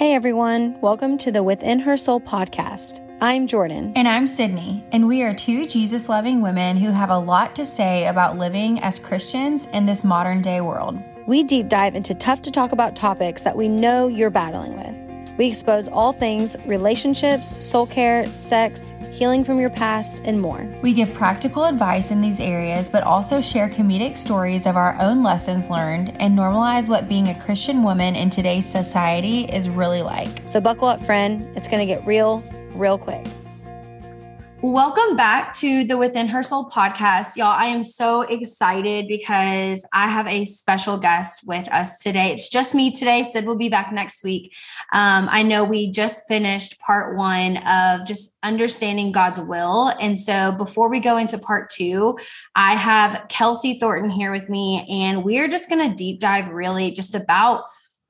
Hey everyone, welcome to the Within Her Soul podcast. I'm Jordan. And I'm Sydney, and we are two Jesus loving women who have a lot to say about living as Christians in this modern day world. We deep dive into tough to talk about topics that we know you're battling with. We expose all things relationships, soul care, sex, healing from your past, and more. We give practical advice in these areas, but also share comedic stories of our own lessons learned and normalize what being a Christian woman in today's society is really like. So, buckle up, friend. It's going to get real, real quick. Welcome back to the Within Her Soul podcast. Y'all, I am so excited because I have a special guest with us today. It's just me today. Sid will be back next week. Um, I know we just finished part one of just understanding God's will. And so before we go into part two, I have Kelsey Thornton here with me, and we're just going to deep dive really just about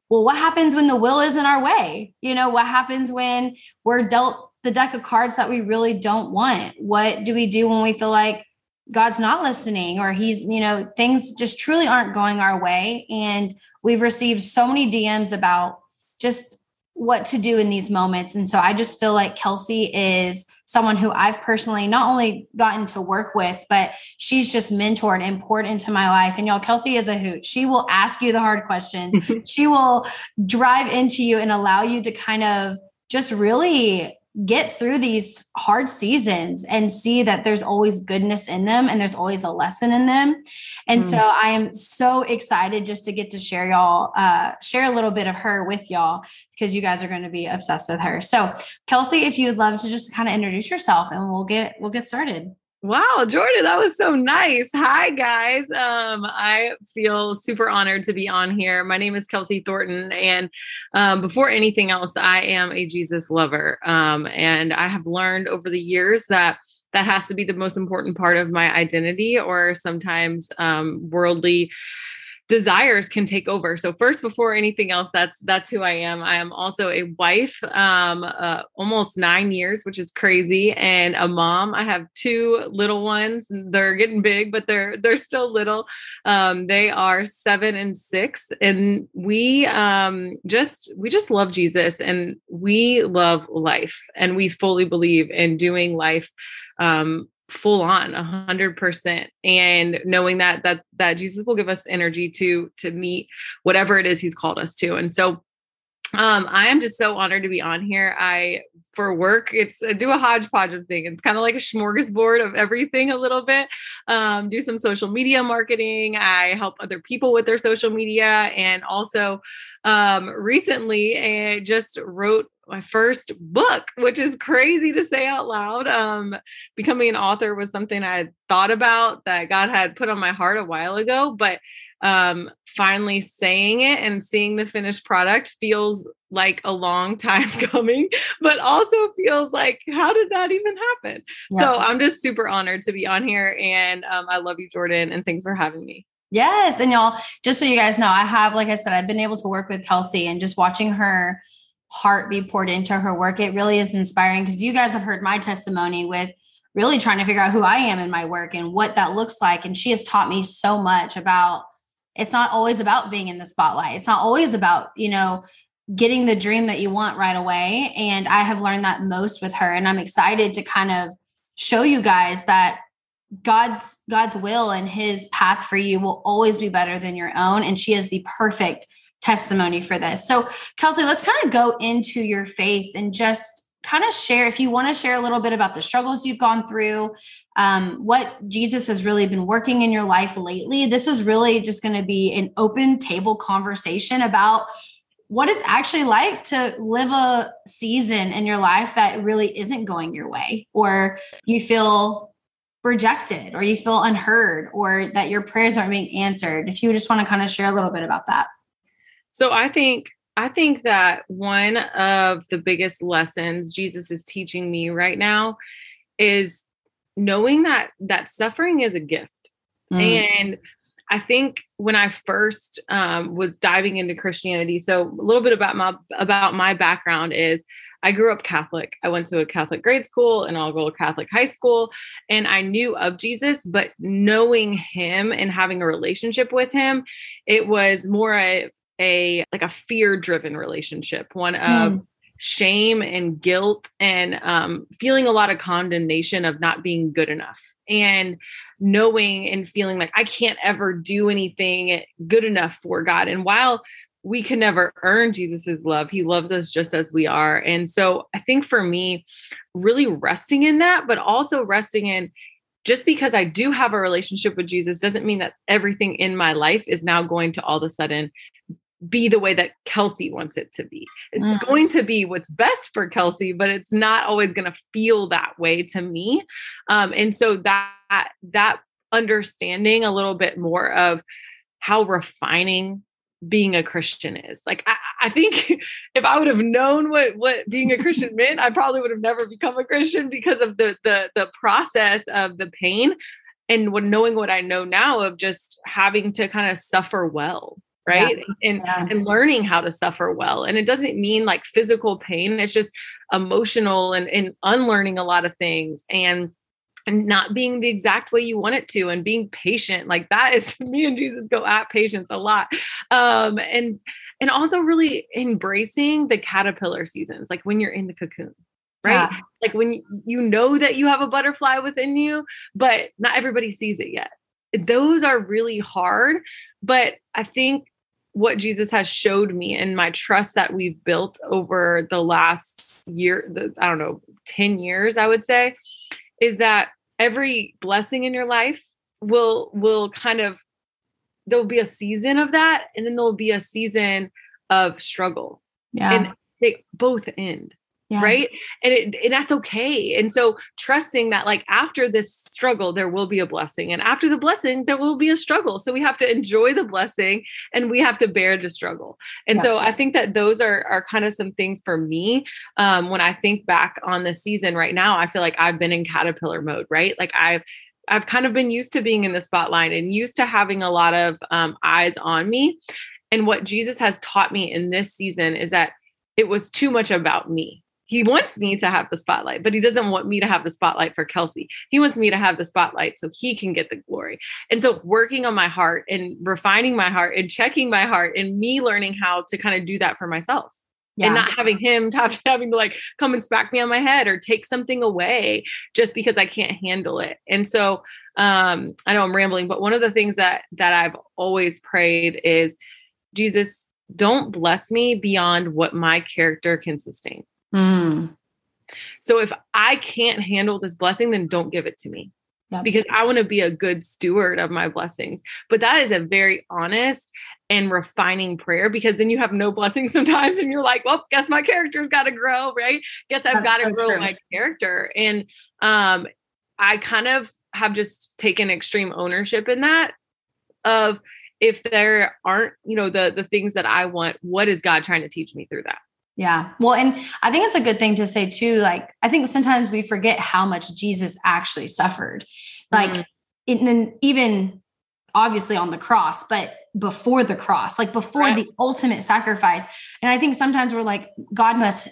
well, what happens when the will isn't our way? You know, what happens when we're dealt the deck of cards that we really don't want? What do we do when we feel like God's not listening or he's, you know, things just truly aren't going our way? And we've received so many DMs about just what to do in these moments. And so I just feel like Kelsey is someone who I've personally not only gotten to work with, but she's just mentored and poured into my life. And y'all, Kelsey is a hoot. She will ask you the hard questions. she will drive into you and allow you to kind of just really get through these hard seasons and see that there's always goodness in them and there's always a lesson in them. And mm. so I am so excited just to get to share y'all, uh, share a little bit of her with y'all because you guys are going to be obsessed with her. So Kelsey, if you would love to just kind of introduce yourself and we'll get, we'll get started. Wow, Jordan, that was so nice. Hi, guys. Um, I feel super honored to be on here. My name is Kelsey Thornton. And um, before anything else, I am a Jesus lover. Um, and I have learned over the years that that has to be the most important part of my identity, or sometimes um, worldly desires can take over. So first, before anything else, that's that's who I am. I am also a wife, um, uh, almost nine years, which is crazy, and a mom. I have two little ones. They're getting big, but they're they're still little. Um, they are seven and six, and we um, just we just love Jesus, and we love life, and we fully believe in doing life um, full on a hundred percent. And knowing that that that jesus will give us energy to to meet whatever it is he's called us to. And so um i am just so honored to be on here. I for work it's I do a hodgepodge of things it's kind of like a smorgasbord of everything a little bit um do some social media marketing i help other people with their social media and also um recently i just wrote my first book, which is crazy to say out loud. Um, becoming an author was something I had thought about that God had put on my heart a while ago, but um, finally saying it and seeing the finished product feels like a long time coming, but also feels like, how did that even happen? Yeah. So I'm just super honored to be on here. And um, I love you, Jordan, and thanks for having me. Yes. And y'all, just so you guys know, I have, like I said, I've been able to work with Kelsey and just watching her heart be poured into her work. It really is inspiring because you guys have heard my testimony with really trying to figure out who I am in my work and what that looks like. And she has taught me so much about it's not always about being in the spotlight. It's not always about, you know, getting the dream that you want right away. And I have learned that most with her. And I'm excited to kind of show you guys that God's God's will and his path for you will always be better than your own. And she is the perfect testimony for this. So, Kelsey, let's kind of go into your faith and just kind of share, if you want to share a little bit about the struggles you've gone through, um, what Jesus has really been working in your life lately. This is really just going to be an open table conversation about what it's actually like to live a season in your life that really isn't going your way, or you feel rejected, or you feel unheard, or that your prayers aren't being answered. If you just want to kind of share a little bit about that. So I think I think that one of the biggest lessons Jesus is teaching me right now is knowing that that suffering is a gift. Mm. And I think when I first um, was diving into Christianity, so a little bit about my about my background is I grew up Catholic. I went to a Catholic grade school and I'll go to Catholic high school, and I knew of Jesus, but knowing Him and having a relationship with Him, it was more a a like a fear driven relationship, one of mm. shame and guilt and um, feeling a lot of condemnation of not being good enough and knowing and feeling like I can't ever do anything good enough for God. And while we can never earn Jesus's love, he loves us just as we are. And so I think for me, really resting in that, but also resting in just because I do have a relationship with Jesus doesn't mean that everything in my life is now going to all of a sudden be the way that Kelsey wants it to be. It's mm. going to be what's best for Kelsey, but it's not always going to feel that way to me. Um, and so that that understanding a little bit more of how refining being a Christian is. Like I, I, think if I would have known what what being a Christian meant, I probably would have never become a Christian because of the the the process of the pain and what knowing what I know now of just having to kind of suffer well right yeah. and yeah. and learning how to suffer well and it doesn't mean like physical pain it's just emotional and, and unlearning a lot of things and and not being the exact way you want it to and being patient like that is me and jesus go at patience a lot um and and also really embracing the caterpillar seasons like when you're in the cocoon right yeah. like when you know that you have a butterfly within you but not everybody sees it yet those are really hard but i think what Jesus has showed me and my trust that we've built over the last year, the, I don't know, 10 years, I would say, is that every blessing in your life will will kind of there'll be a season of that and then there'll be a season of struggle. Yeah. And they both end yeah. right and, it, and that's okay and so trusting that like after this struggle there will be a blessing and after the blessing there will be a struggle so we have to enjoy the blessing and we have to bear the struggle and yeah. so i think that those are are kind of some things for me um, when i think back on the season right now i feel like i've been in caterpillar mode right like i've I've kind of been used to being in the spotlight and used to having a lot of um, eyes on me. And what Jesus has taught me in this season is that it was too much about me he wants me to have the spotlight, but he doesn't want me to have the spotlight for Kelsey. He wants me to have the spotlight so he can get the glory. And so, working on my heart and refining my heart and checking my heart and me learning how to kind of do that for myself. Yeah. And not having him have, having to like come and smack me on my head or take something away just because I can't handle it. And so um I know I'm rambling, but one of the things that that I've always prayed is Jesus, don't bless me beyond what my character can sustain. Mm. So if I can't handle this blessing, then don't give it to me. Yep. Because I want to be a good steward of my blessings. But that is a very honest and refining prayer because then you have no blessings sometimes and you're like, well, guess my character's got to grow, right? Guess I've got to so grow true. my character. And um, I kind of have just taken extreme ownership in that of if there aren't, you know, the the things that I want, what is God trying to teach me through that? Yeah. Well, and I think it's a good thing to say too. Like, I think sometimes we forget how much Jesus actually suffered. Like, mm-hmm. in, even obviously on the cross, but before the cross, like before right. the ultimate sacrifice. And I think sometimes we're like, God must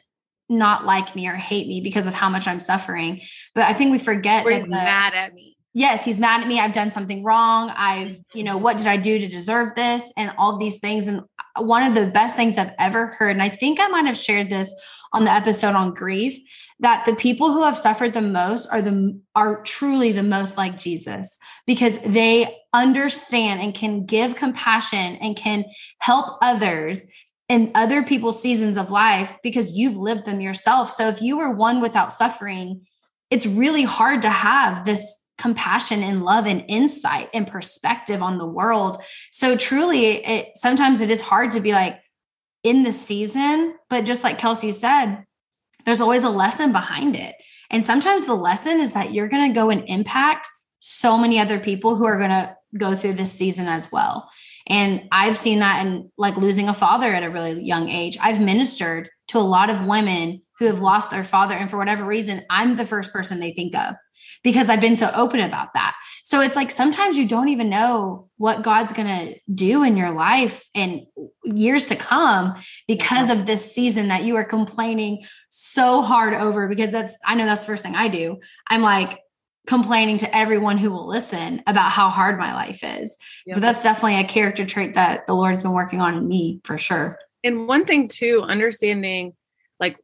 not like me or hate me because of how much I'm suffering. But I think we forget or that the, mad at me. Yes, he's mad at me. I've done something wrong. I've, you know, what did I do to deserve this? And all these things. And one of the best things I've ever heard, and I think I might have shared this on the episode on grief, that the people who have suffered the most are the are truly the most like Jesus because they understand and can give compassion and can help others in other people's seasons of life because you've lived them yourself. So if you were one without suffering, it's really hard to have this compassion and love and insight and perspective on the world. So truly it sometimes it is hard to be like in the season, but just like Kelsey said, there's always a lesson behind it. And sometimes the lesson is that you're going to go and impact so many other people who are going to go through this season as well. And I've seen that in like losing a father at a really young age. I've ministered to a lot of women who have lost their father. And for whatever reason, I'm the first person they think of because I've been so open about that. So it's like sometimes you don't even know what God's going to do in your life in years to come because of this season that you are complaining so hard over. Because that's, I know that's the first thing I do. I'm like, complaining to everyone who will listen about how hard my life is. Yep. So that's definitely a character trait that the Lord's been working on in me for sure. And one thing too, understanding like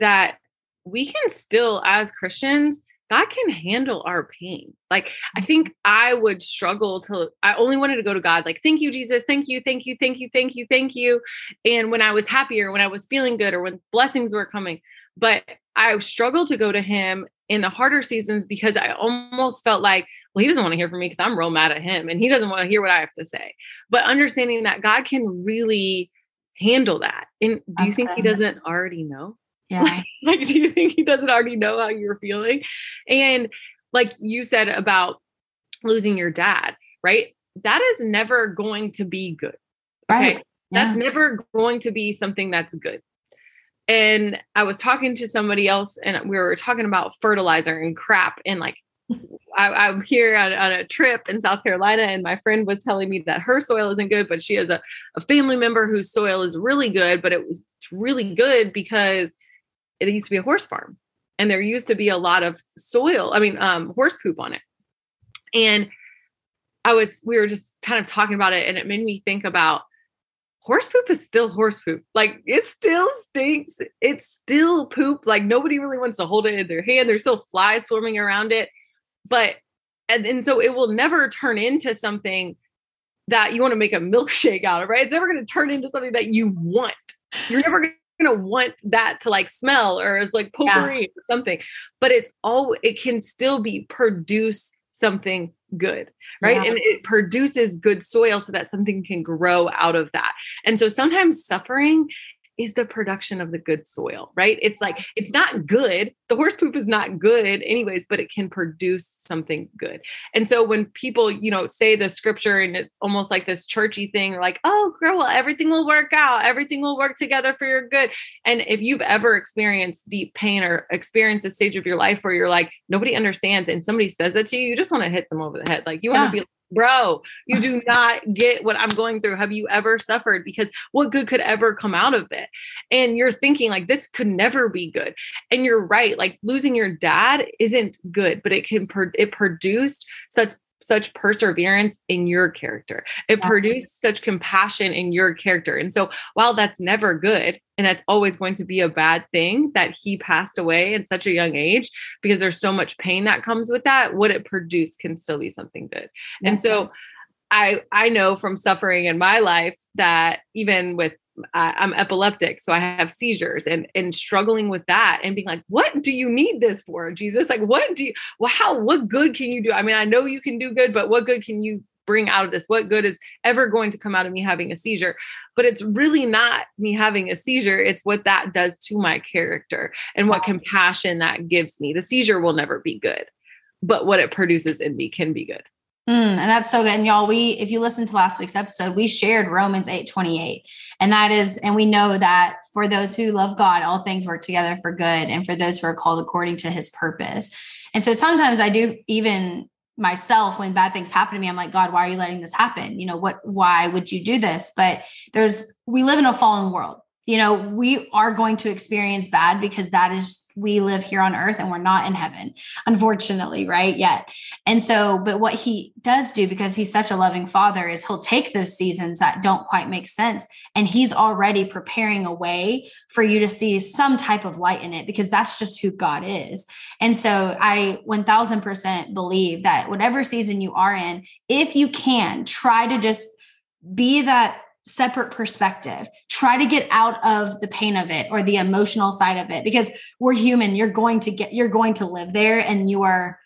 that we can still as Christians God can handle our pain. Like, I mm-hmm. think I would struggle to, I only wanted to go to God, like, thank you, Jesus. Thank you, thank you, thank you, thank you, thank you. And when I was happier, when I was feeling good, or when blessings were coming. But I struggled to go to Him in the harder seasons because I almost felt like, well, He doesn't want to hear from me because I'm real mad at Him and He doesn't want to hear what I have to say. But understanding that God can really handle that. And do you think He doesn't already know? Yeah. Like, like, do you think he doesn't already know how you're feeling? And like you said about losing your dad, right? That is never going to be good. Okay. Right. Yeah. That's never going to be something that's good. And I was talking to somebody else and we were talking about fertilizer and crap. And like, I, am here on, on, a trip in South Carolina, and my friend was telling me that her soil isn't good, but she has a, a family member whose soil is really good, but it was really good because it used to be a horse farm and there used to be a lot of soil, I mean, um, horse poop on it. And I was, we were just kind of talking about it and it made me think about horse poop is still horse poop. Like it still stinks. It's still poop. Like nobody really wants to hold it in their hand. There's still flies swarming around it. But, and, and so it will never turn into something that you want to make a milkshake out of, right? It's never going to turn into something that you want. You're never going gonna want that to like smell or as like potpourri yeah. or something. But it's all it can still be produce something good, right? Yeah. And it produces good soil so that something can grow out of that. And so sometimes suffering is the production of the good soil, right? It's like it's not good. The horse poop is not good anyways, but it can produce something good. And so when people, you know, say the scripture and it's almost like this churchy thing, like, oh, girl, well, everything will work out, everything will work together for your good. And if you've ever experienced deep pain or experienced a stage of your life where you're like, nobody understands, and somebody says that to you, you just want to hit them over the head. Like you want to be like, bro, you do not get what I'm going through. Have you ever suffered? Because what good could ever come out of it? And you're thinking like this could never be good. And you're right. Like losing your dad isn't good, but it can it produced such such perseverance in your character. It yeah. produced such compassion in your character. And so while that's never good and that's always going to be a bad thing that he passed away at such a young age because there's so much pain that comes with that, what it produced can still be something good. Yeah. And so I I know from suffering in my life that even with I'm epileptic, so I have seizures and and struggling with that and being like, what do you need this for, Jesus? Like, what do you? Well, how? What good can you do? I mean, I know you can do good, but what good can you bring out of this? What good is ever going to come out of me having a seizure? But it's really not me having a seizure. It's what that does to my character and what compassion that gives me. The seizure will never be good, but what it produces in me can be good. Mm, and that's so good. And y'all, we, if you listen to last week's episode, we shared Romans 8 28. And that is, and we know that for those who love God, all things work together for good. And for those who are called according to his purpose. And so sometimes I do even myself when bad things happen to me i'm like god why are you letting this happen you know what why would you do this but there's we live in a fallen world you know, we are going to experience bad because that is we live here on earth and we're not in heaven, unfortunately, right? Yet. And so, but what he does do because he's such a loving father is he'll take those seasons that don't quite make sense and he's already preparing a way for you to see some type of light in it because that's just who God is. And so, I 1000% believe that whatever season you are in, if you can try to just be that separate perspective. Try to get out of the pain of it or the emotional side of it because we're human. You're going to get, you're going to live there and you are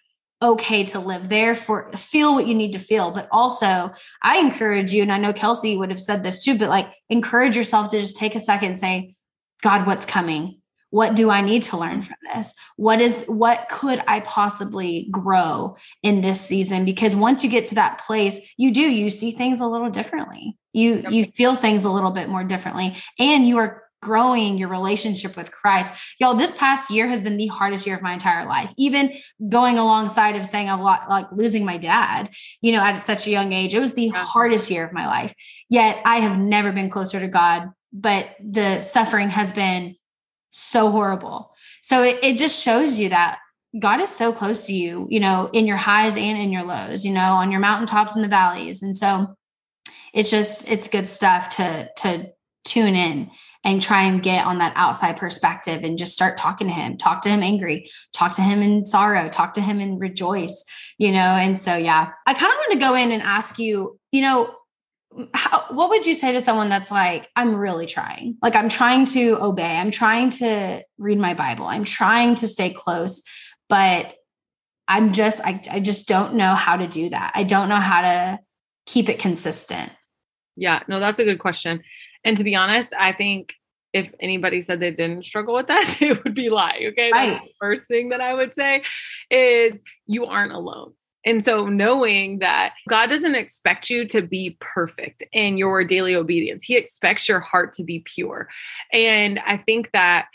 okay to live there for feel what you need to feel. But also, I encourage you, and I know Kelsey would have said this too, but like encourage yourself to just take a second and say, God, what's coming? What do i need to learn from this what is what could i possibly grow in this season because once you get to that place you do you see things a little differently you yep. you feel things a little bit more differently and you are growing your relationship with Christ. Y'all, this past year has been the hardest year of my entire life. Even going alongside of saying a lot like losing my dad, you know, at such a young age, it was the yeah. hardest year of my life. Yet I have never been closer to God, but the suffering has been so horrible. So it, it just shows you that God is so close to you, you know, in your highs and in your lows, you know, on your mountaintops and the valleys. And so it's just it's good stuff to to tune in and try and get on that outside perspective and just start talking to him talk to him angry talk to him in sorrow talk to him and rejoice you know and so yeah i kind of want to go in and ask you you know how, what would you say to someone that's like i'm really trying like i'm trying to obey i'm trying to read my bible i'm trying to stay close but i'm just I, I just don't know how to do that i don't know how to keep it consistent yeah no that's a good question and to be honest, I think if anybody said they didn't struggle with that, they would be lying. Okay. Right. the first thing that I would say is you aren't alone. And so knowing that God doesn't expect you to be perfect in your daily obedience, He expects your heart to be pure. And I think that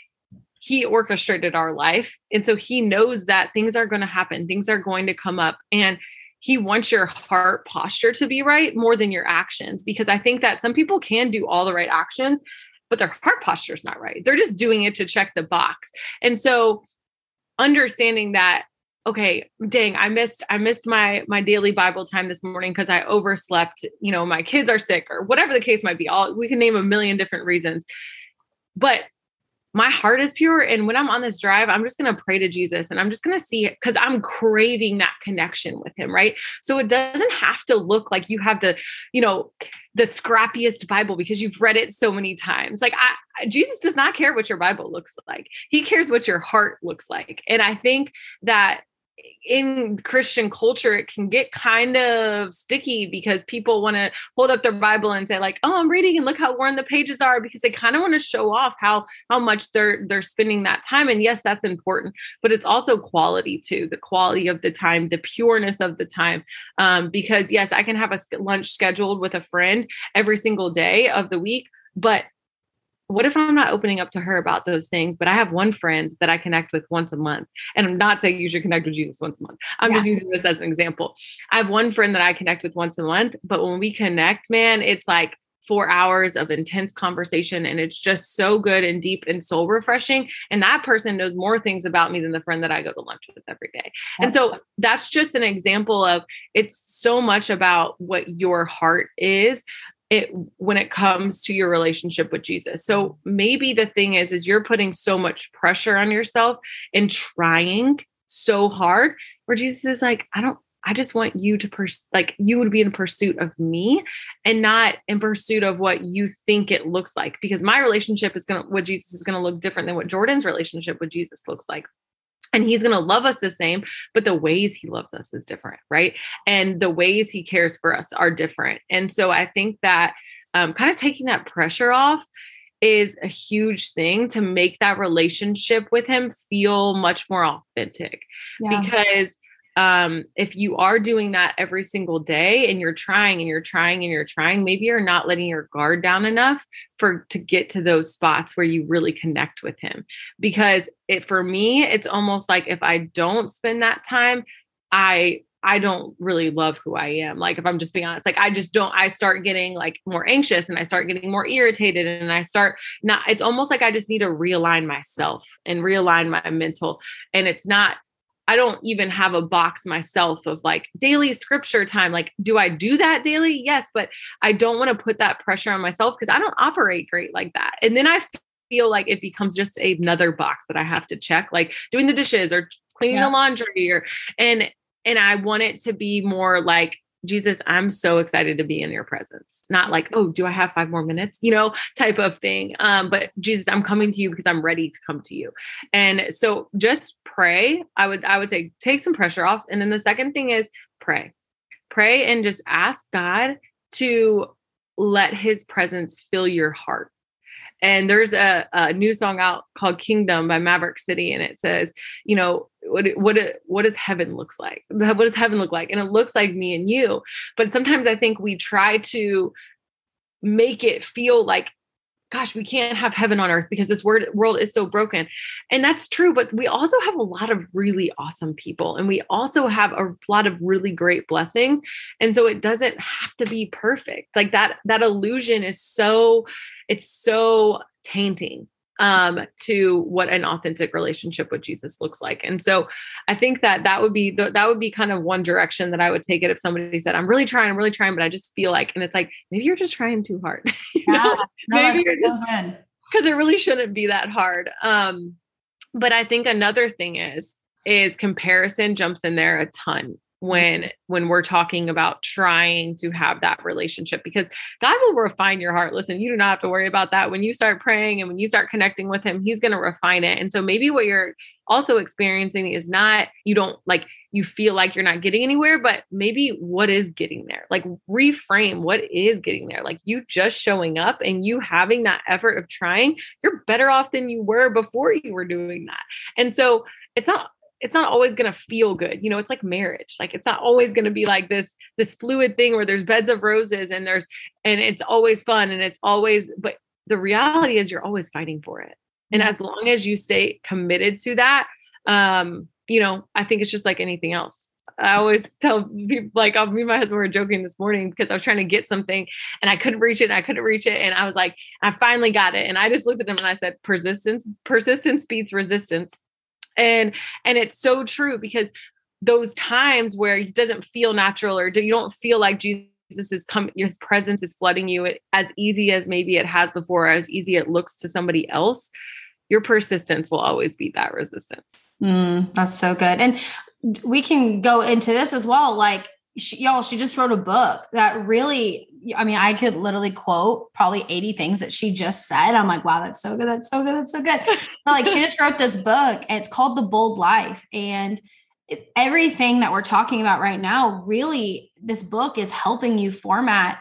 He orchestrated our life. And so He knows that things are going to happen, things are going to come up. And he wants your heart posture to be right more than your actions because i think that some people can do all the right actions but their heart posture is not right they're just doing it to check the box and so understanding that okay dang i missed i missed my my daily bible time this morning because i overslept you know my kids are sick or whatever the case might be all we can name a million different reasons but my heart is pure. And when I'm on this drive, I'm just going to pray to Jesus and I'm just going to see it because I'm craving that connection with him. Right. So it doesn't have to look like you have the, you know, the scrappiest Bible because you've read it so many times. Like I, Jesus does not care what your Bible looks like. He cares what your heart looks like. And I think that in Christian culture, it can get kind of sticky because people want to hold up their Bible and say, like, "Oh, I'm reading, and look how worn the pages are," because they kind of want to show off how how much they're they're spending that time. And yes, that's important, but it's also quality too, the quality of the time, the pureness of the time. Um, because yes, I can have a lunch scheduled with a friend every single day of the week, but what if I'm not opening up to her about those things? But I have one friend that I connect with once a month. And I'm not saying you should connect with Jesus once a month. I'm yeah. just using this as an example. I have one friend that I connect with once a month, but when we connect, man, it's like four hours of intense conversation and it's just so good and deep and soul refreshing and that person knows more things about me than the friend that i go to lunch with every day and so that's just an example of it's so much about what your heart is it when it comes to your relationship with Jesus. So maybe the thing is is you're putting so much pressure on yourself and trying so hard where Jesus is like I don't I just want you to pers- like you would be in pursuit of me and not in pursuit of what you think it looks like because my relationship is going to with Jesus is going to look different than what Jordan's relationship with Jesus looks like and he's going to love us the same but the ways he loves us is different right? And the ways he cares for us are different. And so i think that um, kind of taking that pressure off is a huge thing to make that relationship with him feel much more authentic. Yeah. because um, if you are doing that every single day and you're trying and you're trying and you're trying, maybe you're not letting your guard down enough for to get to those spots where you really connect with him. Because it for me, it's almost like if I don't spend that time, I I don't really love who I am. Like if I'm just being honest, like I just don't I start getting like more anxious and I start getting more irritated and I start not it's almost like I just need to realign myself and realign my mental and it's not I don't even have a box myself of like daily scripture time. Like, do I do that daily? Yes, but I don't want to put that pressure on myself because I don't operate great like that. And then I feel like it becomes just another box that I have to check, like doing the dishes or cleaning yeah. the laundry or and and I want it to be more like Jesus, I'm so excited to be in your presence. Not like, oh, do I have five more minutes? You know, type of thing. Um, but Jesus, I'm coming to you because I'm ready to come to you. And so just pray. I would, I would say take some pressure off. And then the second thing is pray. Pray and just ask God to let his presence fill your heart. And there's a, a new song out called Kingdom by Maverick City. And it says, you know, what what what does heaven looks like what does heaven look like and it looks like me and you but sometimes i think we try to make it feel like gosh we can't have heaven on earth because this word, world is so broken. And that's true but we also have a lot of really awesome people and we also have a lot of really great blessings and so it doesn't have to be perfect. Like that that illusion is so it's so tainting um, to what an authentic relationship with Jesus looks like. And so I think that that would be the, that would be kind of one direction that I would take it if somebody said, I'm really trying, I'm really trying, but I just feel like, and it's like, maybe you're just trying too hard. yeah, no, maybe you're so just, because it really shouldn't be that hard. Um, but I think another thing is, is comparison jumps in there a ton Mm-hmm. when when we're talking about trying to have that relationship because God will refine your heart. Listen, you do not have to worry about that. When you start praying and when you start connecting with him, he's going to refine it. And so maybe what you're also experiencing is not you don't like you feel like you're not getting anywhere, but maybe what is getting there? Like reframe what is getting there. Like you just showing up and you having that effort of trying, you're better off than you were before you were doing that. And so it's not it's not always going to feel good you know it's like marriage like it's not always going to be like this this fluid thing where there's beds of roses and there's and it's always fun and it's always but the reality is you're always fighting for it and as long as you stay committed to that um you know i think it's just like anything else I always tell people like I'll me and my husband were joking this morning because I was trying to get something and I couldn't reach it and I couldn't reach it. And I was like, I finally got it. And I just looked at him and I said, persistence, persistence beats resistance and and it's so true because those times where it doesn't feel natural or you don't feel like jesus is coming his presence is flooding you as easy as maybe it has before as easy it looks to somebody else your persistence will always beat that resistance. Mm, that's so good. And we can go into this as well like she, y'all she just wrote a book that really I mean, I could literally quote probably 80 things that she just said. I'm like, wow, that's so good. That's so good. That's so good. But like, she just wrote this book and it's called The Bold Life. And it, everything that we're talking about right now, really, this book is helping you format.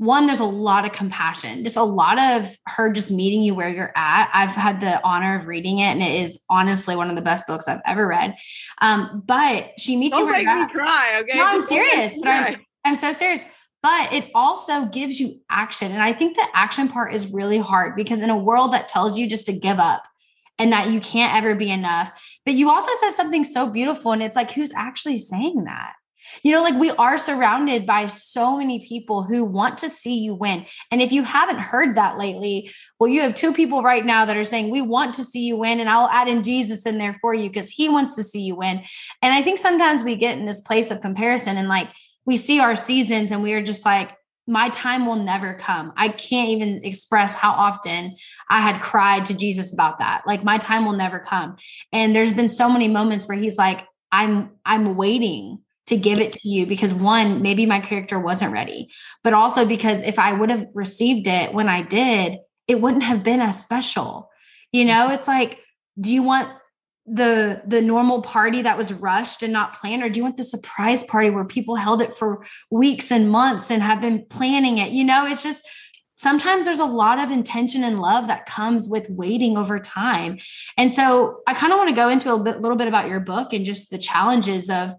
One, there's a lot of compassion, just a lot of her just meeting you where you're at. I've had the honor of reading it, and it is honestly one of the best books I've ever read. Um, but she meets Don't you where you're at. Cry, okay? No, I'm serious. But I'm, I'm so serious but it also gives you action. And I think the action part is really hard because in a world that tells you just to give up and that you can't ever be enough, but you also said something so beautiful. And it's like, who's actually saying that? You know, like we are surrounded by so many people who want to see you win. And if you haven't heard that lately, well, you have two people right now that are saying, We want to see you win. And I'll add in Jesus in there for you because he wants to see you win. And I think sometimes we get in this place of comparison and like, we see our seasons and we are just like, my time will never come. I can't even express how often I had cried to Jesus about that. Like my time will never come. And there's been so many moments where he's like, I'm I'm waiting to give it to you because one, maybe my character wasn't ready, but also because if I would have received it when I did, it wouldn't have been as special. You know, mm-hmm. it's like, do you want the the normal party that was rushed and not planned or do you want the surprise party where people held it for weeks and months and have been planning it? You know it's just sometimes there's a lot of intention and love that comes with waiting over time. And so i kind of want to go into a bit, little bit about your book and just the challenges of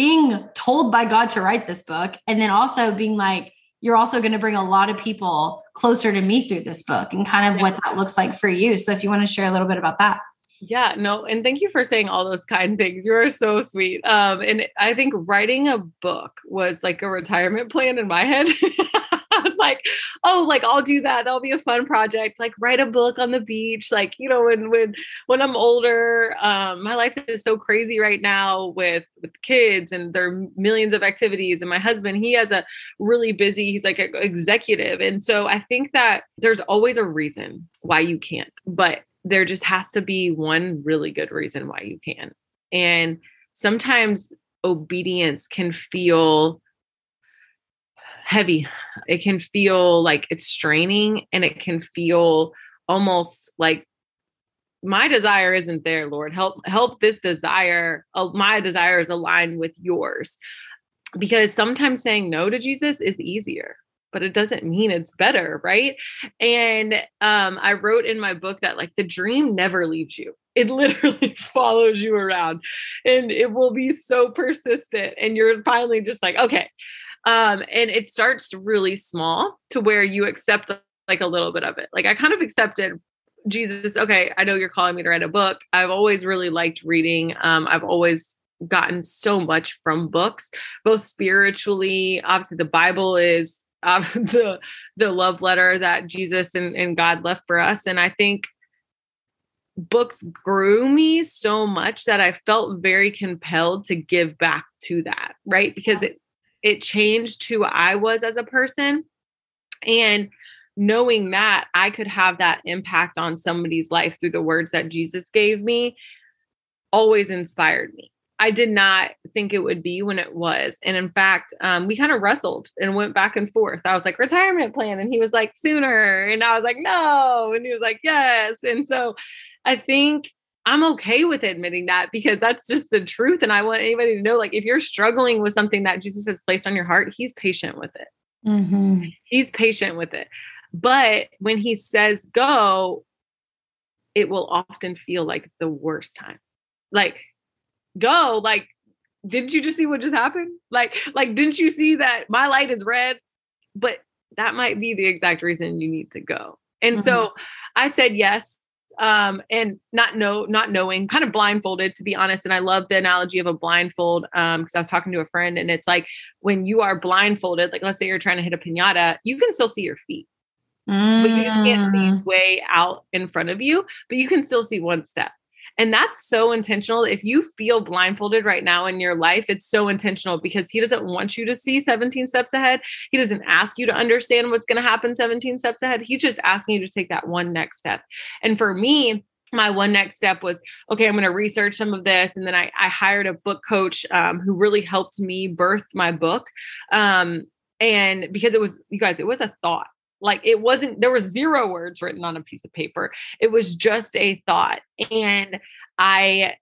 being told by god to write this book and then also being like you're also going to bring a lot of people closer to me through this book and kind of yeah. what that looks like for you so if you want to share a little bit about that yeah, no, and thank you for saying all those kind things. You are so sweet. Um, and I think writing a book was like a retirement plan in my head. I was like, oh, like I'll do that. That'll be a fun project. Like write a book on the beach. Like, you know, when when when I'm older, um, my life is so crazy right now with with kids and there are millions of activities. And my husband, he has a really busy, he's like an executive. And so I think that there's always a reason why you can't. But there just has to be one really good reason why you can. And sometimes obedience can feel heavy. It can feel like it's straining and it can feel almost like my desire isn't there, Lord. Help help this desire, uh, my desires align with yours. Because sometimes saying no to Jesus is easier but it doesn't mean it's better, right? And um, I wrote in my book that like the dream never leaves you. It literally follows you around and it will be so persistent. And you're finally just like, okay. Um, and it starts really small to where you accept like a little bit of it. Like I kind of accepted Jesus, okay, I know you're calling me to write a book. I've always really liked reading. Um, I've always gotten so much from books, both spiritually. Obviously, the Bible is uh, the the love letter that Jesus and, and God left for us. And I think books grew me so much that I felt very compelled to give back to that, right? Because it it changed who I was as a person. And knowing that I could have that impact on somebody's life through the words that Jesus gave me always inspired me. I did not think it would be when it was. And in fact, um, we kind of wrestled and went back and forth. I was like, retirement plan. And he was like, sooner. And I was like, no. And he was like, yes. And so I think I'm okay with admitting that because that's just the truth. And I want anybody to know like, if you're struggling with something that Jesus has placed on your heart, he's patient with it. Mm-hmm. He's patient with it. But when he says go, it will often feel like the worst time. Like, go like didn't you just see what just happened like like didn't you see that my light is red but that might be the exact reason you need to go and mm-hmm. so i said yes um and not know not knowing kind of blindfolded to be honest and i love the analogy of a blindfold um because i was talking to a friend and it's like when you are blindfolded like let's say you're trying to hit a piñata you can still see your feet mm. but you can't see mm. way out in front of you but you can still see one step and that's so intentional. If you feel blindfolded right now in your life, it's so intentional because he doesn't want you to see 17 steps ahead. He doesn't ask you to understand what's going to happen 17 steps ahead. He's just asking you to take that one next step. And for me, my one next step was okay i'm going to research some of this and then i, I hired a book coach um, who really helped me birth my book um, and because it was you guys it was a thought like it wasn't, there was zero words written on a piece of paper. It was just a thought. And I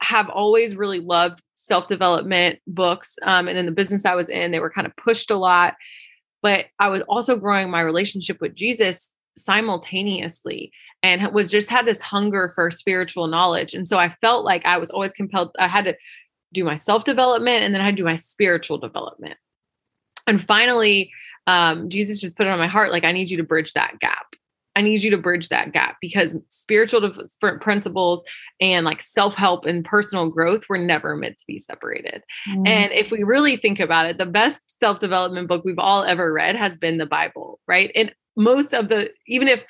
have always really loved self development books. Um, and in the business I was in, they were kind of pushed a lot. But I was also growing my relationship with Jesus simultaneously and was just had this hunger for spiritual knowledge. And so I felt like I was always compelled, I had to do my self development and then I had to do my spiritual development. And finally, um, Jesus just put it on my heart like, I need you to bridge that gap. I need you to bridge that gap because spiritual principles and like self help and personal growth were never meant to be separated. Mm. And if we really think about it, the best self development book we've all ever read has been the Bible, right? And most of the, even if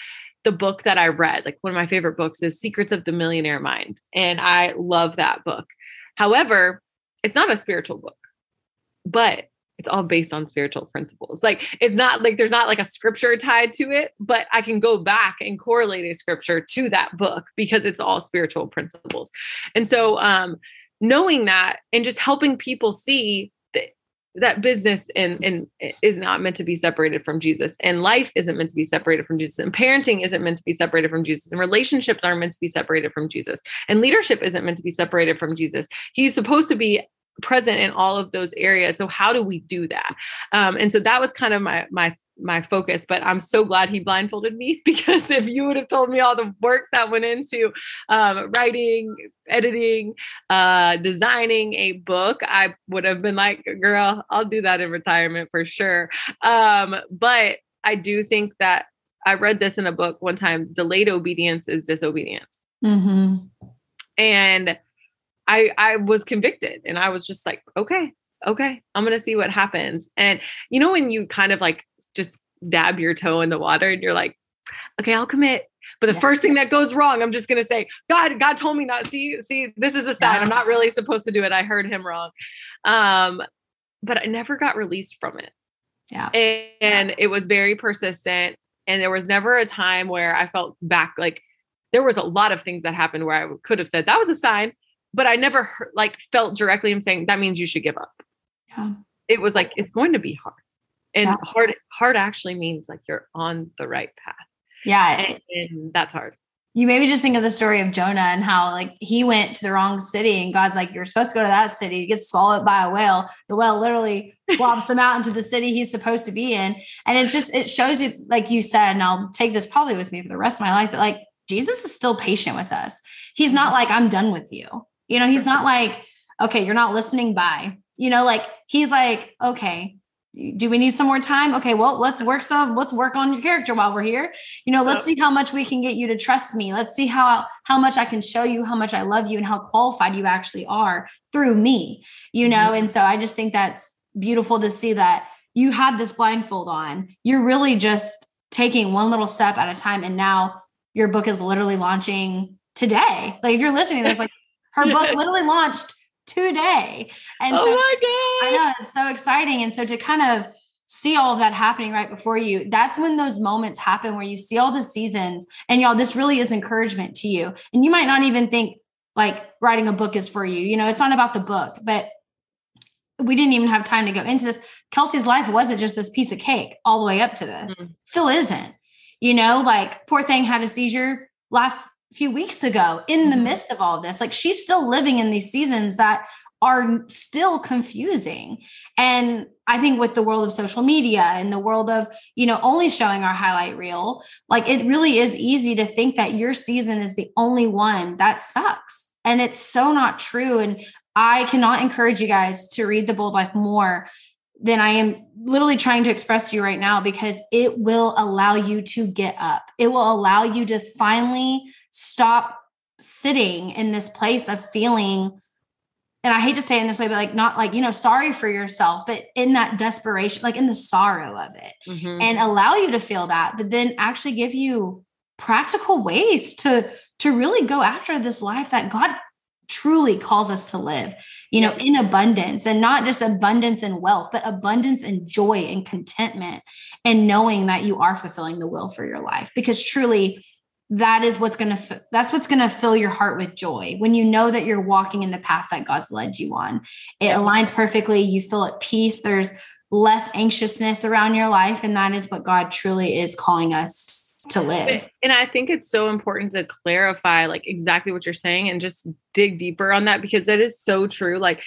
the book that I read, like one of my favorite books is Secrets of the Millionaire Mind. And I love that book. However, it's not a spiritual book, but it's all based on spiritual principles. Like it's not like there's not like a scripture tied to it, but I can go back and correlate a scripture to that book because it's all spiritual principles. And so um knowing that and just helping people see that that business and and is not meant to be separated from Jesus and life isn't meant to be separated from Jesus and parenting isn't meant to be separated from Jesus and relationships aren't meant to be separated from Jesus and leadership isn't meant to be separated from Jesus. He's supposed to be present in all of those areas. So how do we do that? Um, and so that was kind of my my my focus but i'm so glad he blindfolded me because if you would have told me all the work that went into um, writing editing uh, designing a book i would have been like girl i'll do that in retirement for sure. Um, but i do think that i read this in a book one time delayed obedience is disobedience. Mm-hmm. and I I was convicted and I was just like, okay, okay, I'm gonna see what happens. And you know, when you kind of like just dab your toe in the water and you're like, okay, I'll commit. But the yeah. first thing that goes wrong, I'm just gonna say, God, God told me not. See, see, this is a sign. Yeah. I'm not really supposed to do it. I heard him wrong. Um, but I never got released from it. Yeah. And, and it was very persistent. And there was never a time where I felt back like there was a lot of things that happened where I could have said that was a sign but I never heard, like felt directly him saying that means you should give up. Yeah. It was like it's going to be hard. And yeah. hard hard actually means like you're on the right path. Yeah. And, and that's hard. You maybe just think of the story of Jonah and how like he went to the wrong city and God's like, You're supposed to go to that city, he gets swallowed by a whale. The whale literally flops him out into the city he's supposed to be in. And it's just it shows you, like you said, and I'll take this probably with me for the rest of my life, but like Jesus is still patient with us. He's not mm-hmm. like, I'm done with you. You know, he's not like, okay, you're not listening by, you know, like he's like, okay, do we need some more time? Okay, well, let's work some, let's work on your character while we're here. You know, let's see how much we can get you to trust me. Let's see how how much I can show you how much I love you and how qualified you actually are through me, you know. Mm-hmm. And so I just think that's beautiful to see that you had this blindfold on. You're really just taking one little step at a time. And now your book is literally launching today. Like if you're listening to this, like her book literally launched today. And oh so my God. I know it's so exciting. And so to kind of see all of that happening right before you, that's when those moments happen where you see all the seasons. And y'all, this really is encouragement to you. And you might not even think like writing a book is for you. You know, it's not about the book, but we didn't even have time to go into this. Kelsey's life wasn't just this piece of cake all the way up to this. Mm-hmm. Still isn't. You know, like poor thing had a seizure last few weeks ago in the mm-hmm. midst of all this. Like she's still living in these seasons that are still confusing. And I think with the world of social media and the world of, you know, only showing our highlight reel, like it really is easy to think that your season is the only one that sucks. And it's so not true. And I cannot encourage you guys to read The Bold Life more than I am literally trying to express to you right now because it will allow you to get up. It will allow you to finally stop sitting in this place of feeling and I hate to say it in this way, but like not like, you know, sorry for yourself, but in that desperation, like in the sorrow of it, mm-hmm. and allow you to feel that, but then actually give you practical ways to to really go after this life that God truly calls us to live, you know, in abundance and not just abundance and wealth, but abundance and joy and contentment and knowing that you are fulfilling the will for your life. Because truly, that is what's going to that's what's going to fill your heart with joy when you know that you're walking in the path that God's led you on. It aligns perfectly, you feel at peace, there's less anxiousness around your life and that is what God truly is calling us to live. And I think it's so important to clarify like exactly what you're saying and just dig deeper on that because that is so true. Like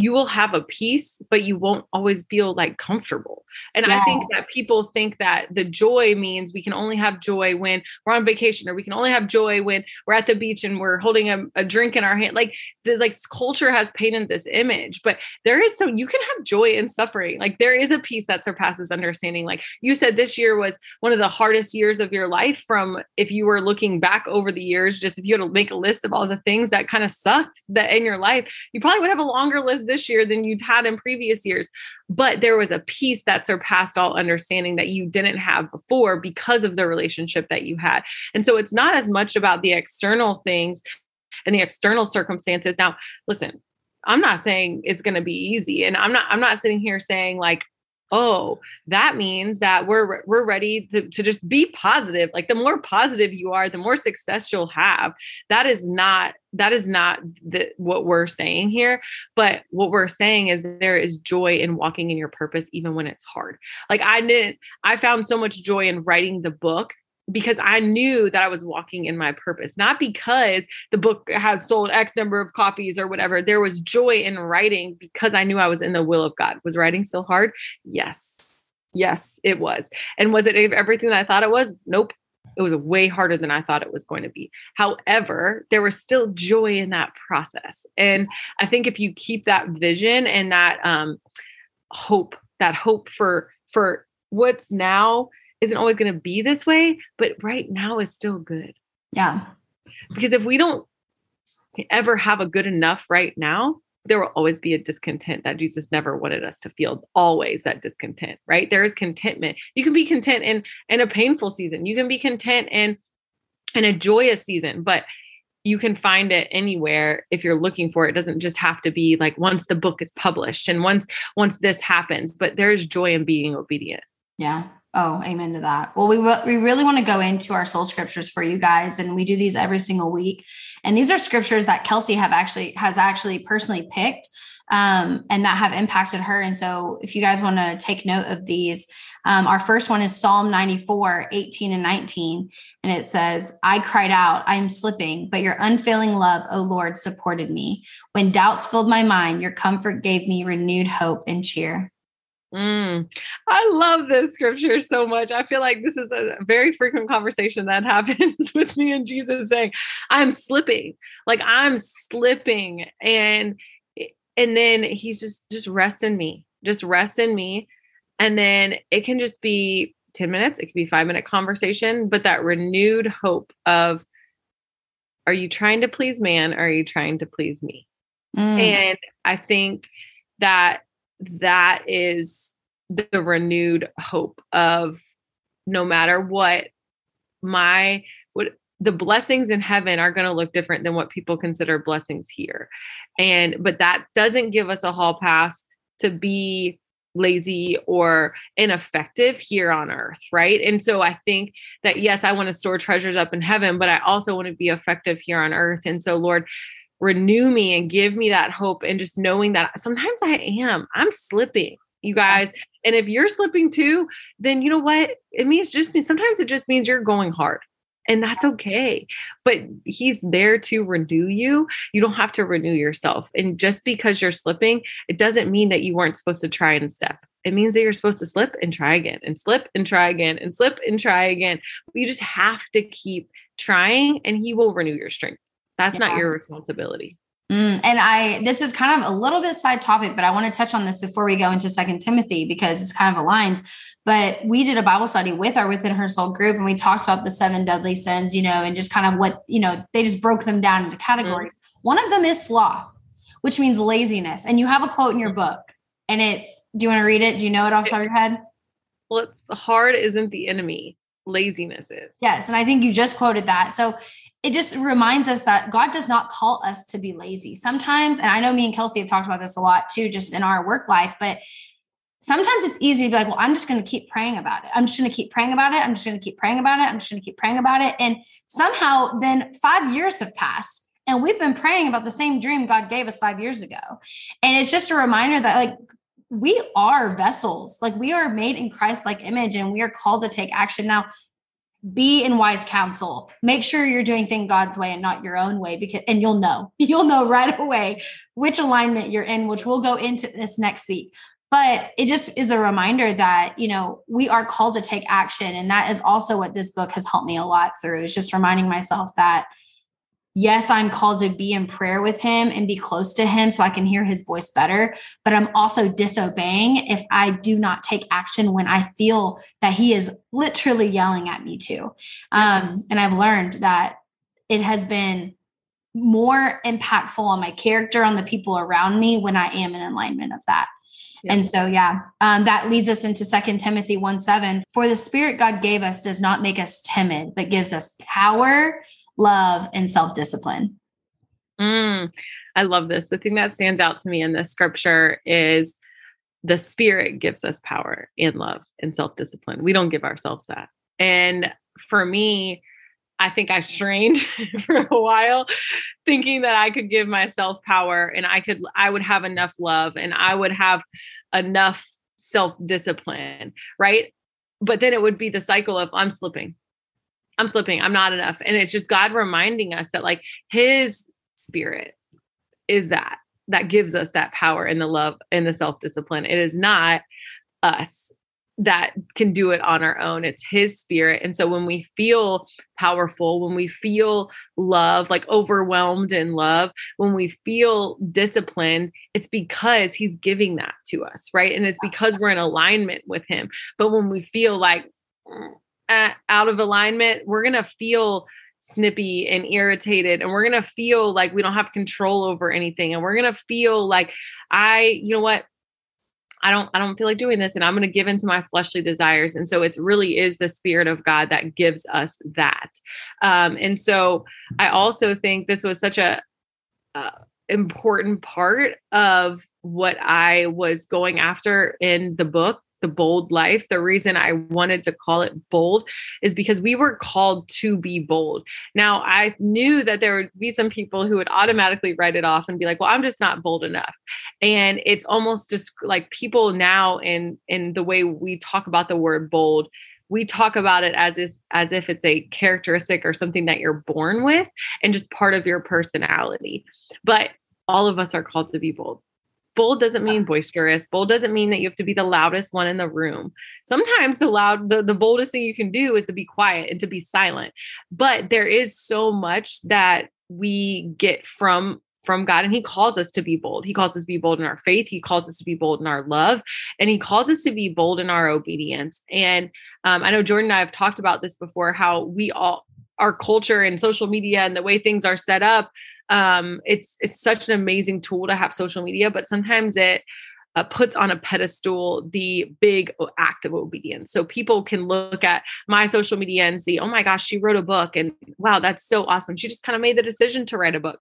you will have a peace, but you won't always feel like comfortable. And yes. I think that people think that the joy means we can only have joy when we're on vacation, or we can only have joy when we're at the beach and we're holding a, a drink in our hand. Like the like culture has painted this image, but there is some you can have joy in suffering. Like there is a peace that surpasses understanding. Like you said, this year was one of the hardest years of your life. From if you were looking back over the years, just if you had to make a list of all the things that kind of sucked that in your life, you probably would have a longer list this year than you'd had in previous years. But there was a peace that surpassed all understanding that you didn't have before because of the relationship that you had. And so it's not as much about the external things and the external circumstances. Now, listen, I'm not saying it's going to be easy and I'm not I'm not sitting here saying like oh that means that we're we're ready to, to just be positive. Like the more positive you are the more success you'll have. That is not that is not the, what we're saying here but what we're saying is there is joy in walking in your purpose even when it's hard. Like i didn't i found so much joy in writing the book because I knew that I was walking in my purpose, not because the book has sold X number of copies or whatever. There was joy in writing because I knew I was in the will of God. Was writing still hard? Yes. Yes, it was. And was it everything that I thought it was? Nope. It was way harder than I thought it was going to be. However, there was still joy in that process. And I think if you keep that vision and that um, hope, that hope for for what's now isn't always going to be this way, but right now is still good. Yeah. Because if we don't ever have a good enough right now, there will always be a discontent that Jesus never wanted us to feel. Always that discontent, right? There is contentment. You can be content in in a painful season. You can be content in in a joyous season, but you can find it anywhere if you're looking for it. it doesn't just have to be like once the book is published and once once this happens but there's joy in being obedient yeah Oh, amen to that. Well, we we really want to go into our soul scriptures for you guys, and we do these every single week. And these are scriptures that Kelsey have actually has actually personally picked, um, and that have impacted her. And so, if you guys want to take note of these, um, our first one is Psalm 94, 18 and 19. And it says, I cried out, I am slipping, but your unfailing love, O Lord, supported me. When doubts filled my mind, your comfort gave me renewed hope and cheer. Mm, I love this scripture so much. I feel like this is a very frequent conversation that happens with me and Jesus saying, I'm slipping, like I'm slipping. And and then he's just just rest in me, just rest in me. And then it can just be 10 minutes, it could be five minute conversation, but that renewed hope of are you trying to please man? Or are you trying to please me? Mm. And I think that that is the renewed hope of no matter what my what the blessings in heaven are going to look different than what people consider blessings here. And but that doesn't give us a hall pass to be lazy or ineffective here on earth right? And so i think that yes i want to store treasures up in heaven but i also want to be effective here on earth. And so lord renew me and give me that hope and just knowing that sometimes i am i'm slipping you guys and if you're slipping too then you know what it means just me sometimes it just means you're going hard and that's okay. But he's there to renew you. You don't have to renew yourself. And just because you're slipping, it doesn't mean that you weren't supposed to try and step. It means that you're supposed to slip and try again and slip and try again and slip and try again. You just have to keep trying and he will renew your strength. That's yeah. not your responsibility. Mm, and I, this is kind of a little bit side topic, but I want to touch on this before we go into Second Timothy because it's kind of aligned. But we did a Bible study with our Within Her Soul group, and we talked about the seven deadly sins, you know, and just kind of what you know, they just broke them down into categories. Mm. One of them is sloth, which means laziness. And you have a quote in your book, and it's, do you want to read it? Do you know it off the top of your head? Well, it's hard isn't the enemy laziness is. Yes. And I think you just quoted that. So it just reminds us that God does not call us to be lazy. Sometimes, and I know me and Kelsey have talked about this a lot too, just in our work life, but sometimes it's easy to be like, well, I'm just going to keep praying about it. I'm just going to keep praying about it. I'm just going to keep praying about it. I'm just going to keep praying about it. And somehow then five years have passed and we've been praying about the same dream God gave us five years ago. And it's just a reminder that like we are vessels, like we are made in Christ like image and we are called to take action. Now, be in wise counsel. Make sure you're doing things God's way and not your own way because and you'll know. You'll know right away which alignment you're in, which we'll go into this next week. But it just is a reminder that, you know, we are called to take action and that is also what this book has helped me a lot through. Is just reminding myself that yes, I'm called to be in prayer with him and be close to him so I can hear his voice better. But I'm also disobeying if I do not take action when I feel that he is literally yelling at me too. Um, and I've learned that it has been more impactful on my character, on the people around me when I am in alignment of that. And so, yeah, um, that leads us into Second Timothy 1 7. For the spirit God gave us does not make us timid, but gives us power, love, and self discipline. Mm, I love this. The thing that stands out to me in this scripture is the spirit gives us power and love and self discipline. We don't give ourselves that. And for me, I think I strained for a while thinking that I could give myself power and I could I would have enough love and I would have enough self discipline, right? But then it would be the cycle of I'm slipping. I'm slipping. I'm not enough. And it's just God reminding us that like his spirit is that that gives us that power and the love and the self discipline. It is not us that can do it on our own. It's his spirit. And so when we feel powerful, when we feel love, like overwhelmed in love, when we feel disciplined, it's because he's giving that to us, right? And it's because we're in alignment with him. But when we feel like out of alignment, we're going to feel snippy and irritated and we're going to feel like we don't have control over anything and we're going to feel like I, you know what, I don't I don't feel like doing this and I'm going to give into my fleshly desires and so it really is the spirit of God that gives us that. Um and so I also think this was such a uh, important part of what I was going after in the book the bold life. The reason I wanted to call it bold is because we were called to be bold. Now, I knew that there would be some people who would automatically write it off and be like, well, I'm just not bold enough. And it's almost just like people now in in the way we talk about the word bold, we talk about it as if as if it's a characteristic or something that you're born with and just part of your personality. But all of us are called to be bold bold doesn't mean boisterous bold doesn't mean that you have to be the loudest one in the room sometimes the loud the, the boldest thing you can do is to be quiet and to be silent but there is so much that we get from from God and he calls us to be bold. He calls us to be bold in our faith. He calls us to be bold in our love and he calls us to be bold in our obedience. And um, I know Jordan and I have talked about this before, how we all, our culture and social media and the way things are set up um, it's it's such an amazing tool to have social media, but sometimes it uh, puts on a pedestal the big act of obedience. So people can look at my social media and see, oh my gosh, she wrote a book, and wow, that's so awesome. She just kind of made the decision to write a book.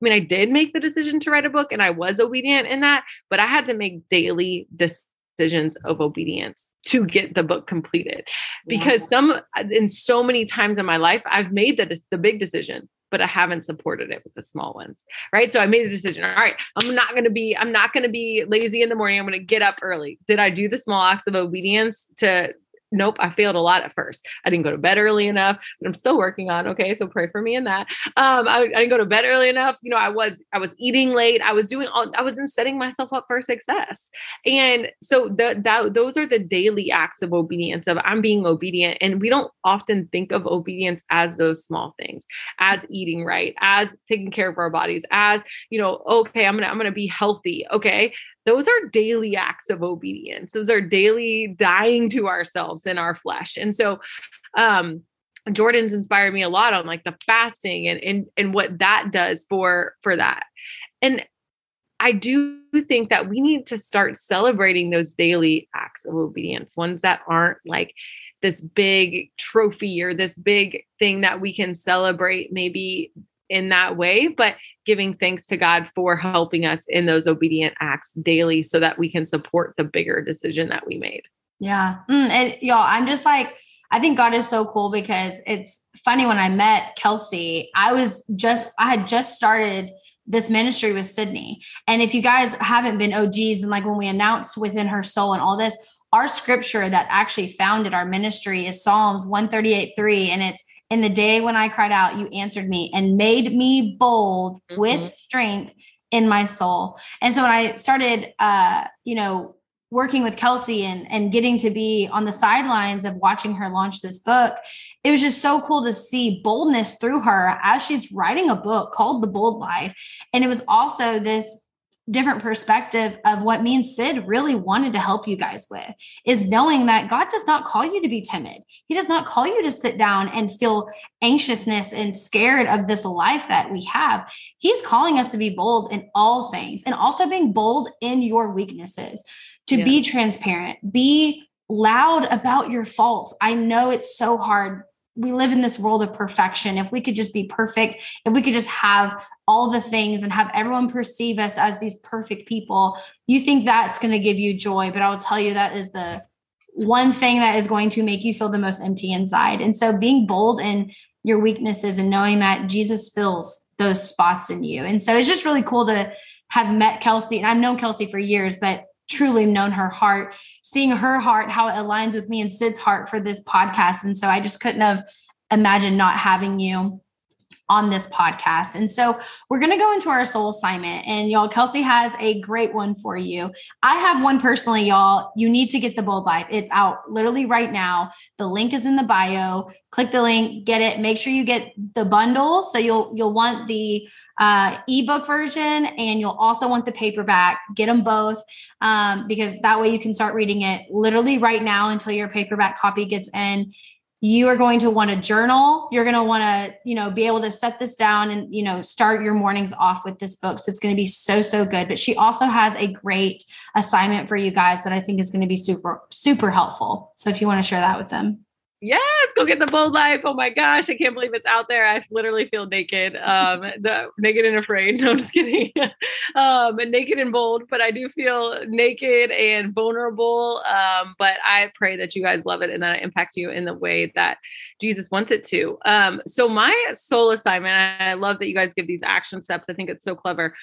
I mean, I did make the decision to write a book and I was obedient in that, but I had to make daily decisions of obedience to get the book completed because some in so many times in my life I've made the the big decision but I haven't supported it with the small ones. Right. So I made the decision. All right, I'm not going to be, I'm not to be lazy in the morning. I'm going to get up early. Did I do the small acts of obedience to nope, I failed a lot at first. I didn't go to bed early enough, but I'm still working on. Okay, so pray for me in that. Um, I, I, didn't go to bed early enough. You know, I was I was eating late. I was doing all. I wasn't setting myself up for success. And so the, that those are the daily acts of obedience. Of I'm being obedient, and we don't often think of obedience as those small things, as eating right, as taking care of our bodies, as you know, okay, I'm gonna I'm gonna be healthy. Okay, those are daily acts of obedience. Those are daily dying to ourselves in our flesh. And so, um, Jordan's inspired me a lot on like the fasting and and and what that does for for that. And I do think that we need to start celebrating those daily acts of obedience, ones that aren't like this big trophy or this big thing that we can celebrate maybe in that way, but giving thanks to God for helping us in those obedient acts daily so that we can support the bigger decision that we made. Yeah. Mm, and y'all, I'm just like, I think God is so cool because it's funny when I met Kelsey, I was just, I had just started this ministry with Sydney. And if you guys haven't been OGs and like when we announced within her soul and all this, our scripture that actually founded our ministry is Psalms 138 3. And it's, in the day when I cried out, you answered me and made me bold mm-hmm. with strength in my soul. And so when I started, uh, you know, working with Kelsey and and getting to be on the sidelines of watching her launch this book, it was just so cool to see boldness through her as she's writing a book called The Bold Life. And it was also this different perspective of what me and Sid really wanted to help you guys with is knowing that God does not call you to be timid. He does not call you to sit down and feel anxiousness and scared of this life that we have. He's calling us to be bold in all things and also being bold in your weaknesses, to yeah. be transparent, be loud about your faults. I know it's so hard we live in this world of perfection. If we could just be perfect, if we could just have all the things and have everyone perceive us as these perfect people, you think that's going to give you joy. But I will tell you that is the one thing that is going to make you feel the most empty inside. And so being bold in your weaknesses and knowing that Jesus fills those spots in you. And so it's just really cool to have met Kelsey. And I've known Kelsey for years, but truly known her heart, seeing her heart, how it aligns with me and Sid's heart for this podcast. And so I just couldn't have imagined not having you on this podcast. And so we're going to go into our soul assignment. And y'all, Kelsey has a great one for you. I have one personally, y'all. You need to get the Bold Life. It's out literally right now. The link is in the bio. Click the link, get it. Make sure you get the bundle. So you'll you'll want the uh, ebook version and you'll also want the paperback. Get them both um, because that way you can start reading it literally right now until your paperback copy gets in you are going to want to journal. You're going to want to you know be able to set this down and you know start your mornings off with this book. So it's going to be so so good. But she also has a great assignment for you guys that i think is going to be super super helpful. So if you want to share that with them yes, go get the bold life. Oh my gosh, I can't believe it's out there. I literally feel naked, um, the naked and afraid. No, I'm just kidding. um, and naked and bold, but I do feel naked and vulnerable. Um, but I pray that you guys love it and that it impacts you in the way that Jesus wants it to. Um, so my soul assignment, I love that you guys give these action steps. I think it's so clever,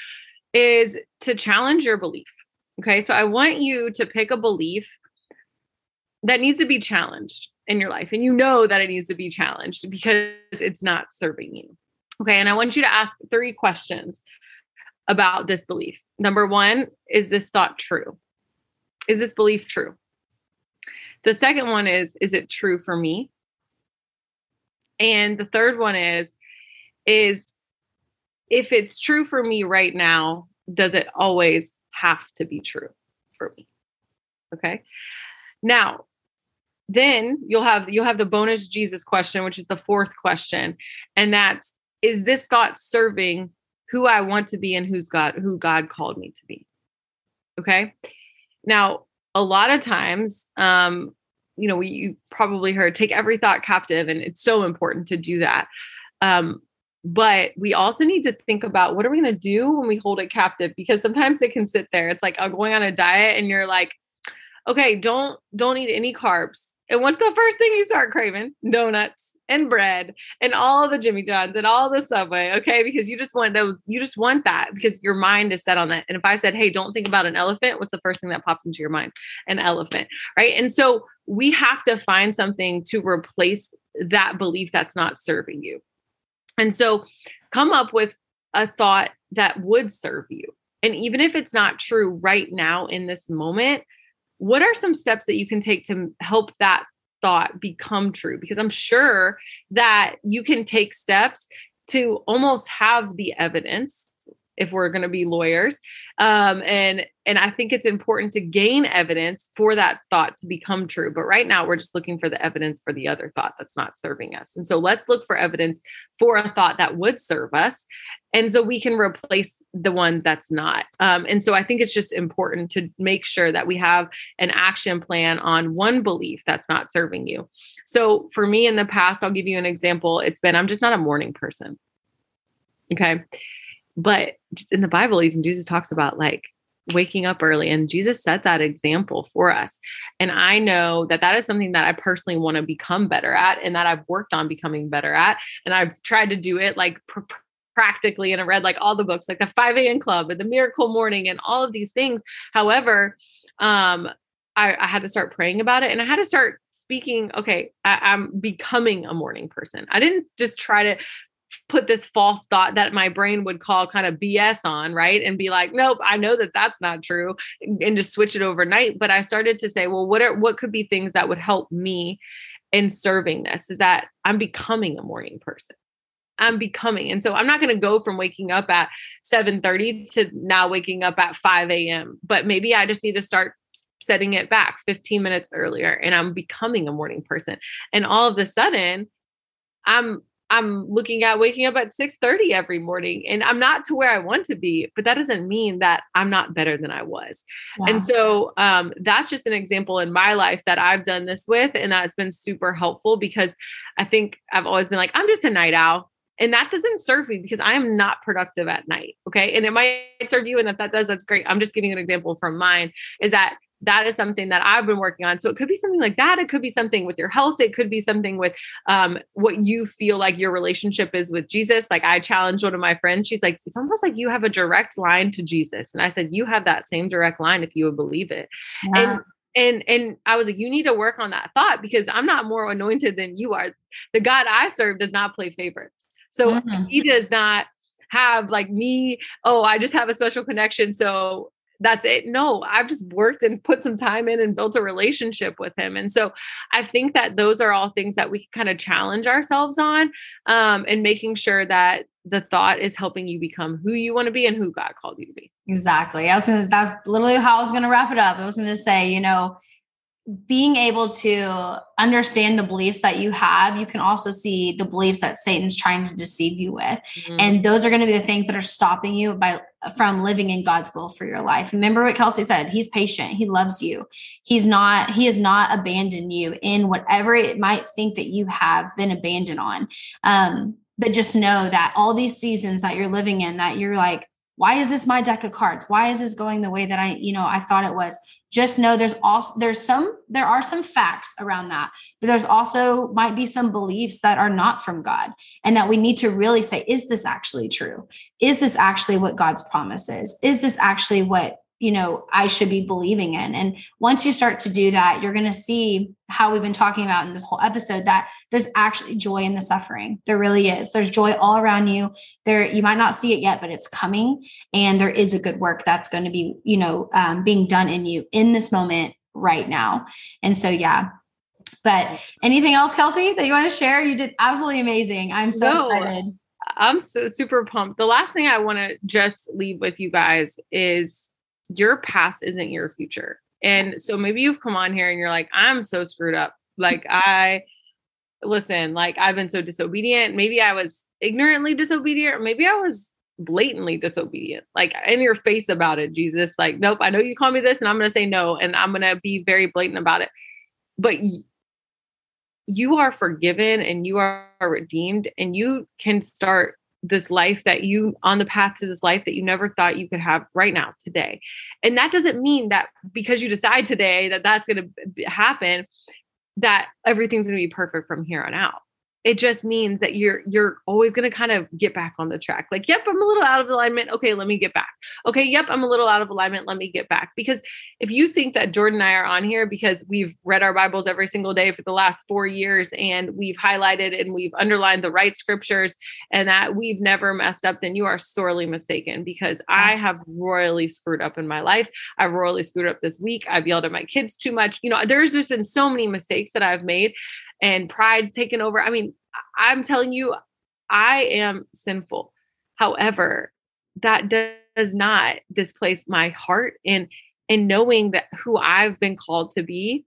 is to challenge your belief. Okay, so I want you to pick a belief that needs to be challenged in your life and you know that it needs to be challenged because it's not serving you. Okay. And I want you to ask three questions about this belief. Number one, is this thought true? Is this belief true? The second one is, is it true for me? And the third one is, is if it's true for me right now, does it always have to be true for me? Okay. Now, then you'll have you'll have the bonus jesus question which is the fourth question and that's is this thought serving who i want to be and who's god who god called me to be Okay. Now, a lot of times, um, you know, you probably heard take every thought captive, and it's so important to do that. Um, but we also need to think about what are we going to do when we hold it captive because sometimes it can sit there. It's like I'm going on a diet, and you're like, okay, don't don't eat any carbs. And what's the first thing you start craving? Donuts and bread and all the Jimmy John's and all the Subway, okay? Because you just want those, you just want that because your mind is set on that. And if I said, hey, don't think about an elephant, what's the first thing that pops into your mind? An elephant, right? And so we have to find something to replace that belief that's not serving you. And so come up with a thought that would serve you. And even if it's not true right now in this moment, what are some steps that you can take to help that thought become true? Because i'm sure that you can take steps to almost have the evidence if we're going to be lawyers um, and and i think it's important to gain evidence for that thought to become true but right now we're just looking for the evidence for the other thought that's not serving us and so let's look for evidence for a thought that would serve us and so we can replace the one that's not um, and so i think it's just important to make sure that we have an action plan on one belief that's not serving you. So for me in the past i'll give you an example it's been i'm just not a morning person. Okay but in the Bible, even Jesus talks about like waking up early and Jesus set that example for us. And I know that that is something that I personally want to become better at and that I've worked on becoming better at. And I've tried to do it like pr- practically and I read like all the books, like the 5 a.m. club and the miracle morning and all of these things. However, um, I, I had to start praying about it and I had to start speaking okay I, am becoming a morning person i didn't just try to put this false thought that my brain would call kind of BS on, right? And be like, nope, I know that that's not true, and just switch it overnight. But I started to say, well, what are what could be things that would help me in serving this? Is that I'm becoming a morning person. I'm becoming. And so I'm not going to go from waking up at 7:30 to now waking up at 5 a.m. But maybe I just need to start setting it back 15 minutes earlier and I'm becoming a morning person. And all of a sudden, I'm I'm looking at waking up at 6:30 every morning and I'm not to where I want to be, but that doesn't mean that I'm not better than I was. Wow. And so um, that's just an example in my life that I've done this with and that's been super helpful because I think I've always been like I'm just a night owl and that doesn't serve me because I am not productive at night. Okay. And it might serve you. And if that does, that's great. I'm just giving an example from mine is that that is something that I've been working on. So it could be something like that. It could be something with your health. It could be something with um, what you feel like your relationship is with Jesus. Like I challenged one of my friends. She's like, it's almost like you have a direct line to Jesus. And I said, you have that same direct line if you would believe it. And and and I was like, you need to work on that thought because I'm not more anointed than you are. The God I serve does not play favorites. So mm-hmm. he does not have like me, oh, I just have a special connection. So that's it. No, I've just worked and put some time in and built a relationship with him. And so I think that those are all things that we can kind of challenge ourselves on um, and making sure that the thought is helping you become who you want to be and who God called you to be. Exactly. I was gonna that's literally how I was gonna wrap it up. I was gonna say, you know, being able to understand the beliefs that you have, you can also see the beliefs that Satan's trying to deceive you with. Mm-hmm. And those are going to be the things that are stopping you by from living in God's will for your life. Remember what Kelsey said, he's patient, he loves you. He's not he has not abandoned you in whatever it might think that you have been abandoned on. Um but just know that all these seasons that you're living in that you're like why is this my deck of cards? Why is this going the way that i you know i thought it was? Just know there's also there's some there are some facts around that but there's also might be some beliefs that are not from god and that we need to really say is this actually true? Is this actually what god's promise is? Is this actually what you know i should be believing in. And once you start to do that you're going to see how we've been talking about in this whole episode that there's actually joy in the suffering. There really is. There's joy all around you. There you might not see it yet but it's coming. And there is a good work that's going to be you know um, being done in you in this moment right now. And so yeah. But anything else kelsey that you want to share? You did absolutely amazing. I'm so no. excited. I'm so super pumped. The last thing I want to just leave with you guys is your past isn't your future. And so maybe you've come on here and you're like, I'm so screwed up. Like, I listen, like, I've been so disobedient. Maybe I was ignorantly disobedient, or maybe I was blatantly disobedient, like in your face about it, Jesus. Like, nope, I know you call me this, and I'm going to say no, and I'm going to be very blatant about it. But you are forgiven and you are redeemed, and you can start this life that you on the path to this life that you never thought you could have right now today. And that doesn't mean that because you decide today that that's going to happen that everything's going to be perfect from here on out it just means that you're you're always going to kind of get back on the track. Like yep i'm a little out of alignment. Okay let me get back. Okay yep i'm a little out of alignment. Let me get back. Because if you think that jordan and i are on here because we've read our bibles every single day for the last four years and we've highlighted and we've underlined the right scriptures and that we've never messed up then you are sorely mistaken because i have royally screwed up in my life. I've royally screwed up this week. I've yelled at my kids too much. You know there's just been so many mistakes that i've made and pride taken over. I mean, I'm telling you, I am sinful. However, that does not displace my heart and and knowing that who I've been called to be.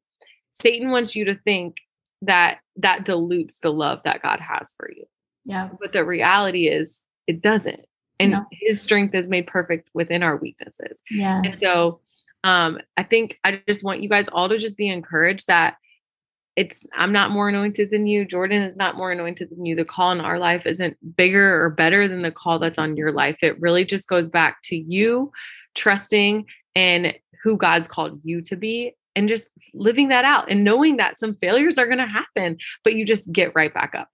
Satan wants you to think that that dilutes the love that God has for you. Yeah. But the reality is it doesn't. And no. his strength is made perfect within our weaknesses. Yes. And so um I think I just want you guys all to just be encouraged that it's I'm not more anointed than you. Jordan is not more anointed than you. The call in our life isn't bigger or better than the call that's on your life. It really just goes back to you trusting in who God's called you to be and just living that out and knowing that some failures are going to happen, but you just get right back up.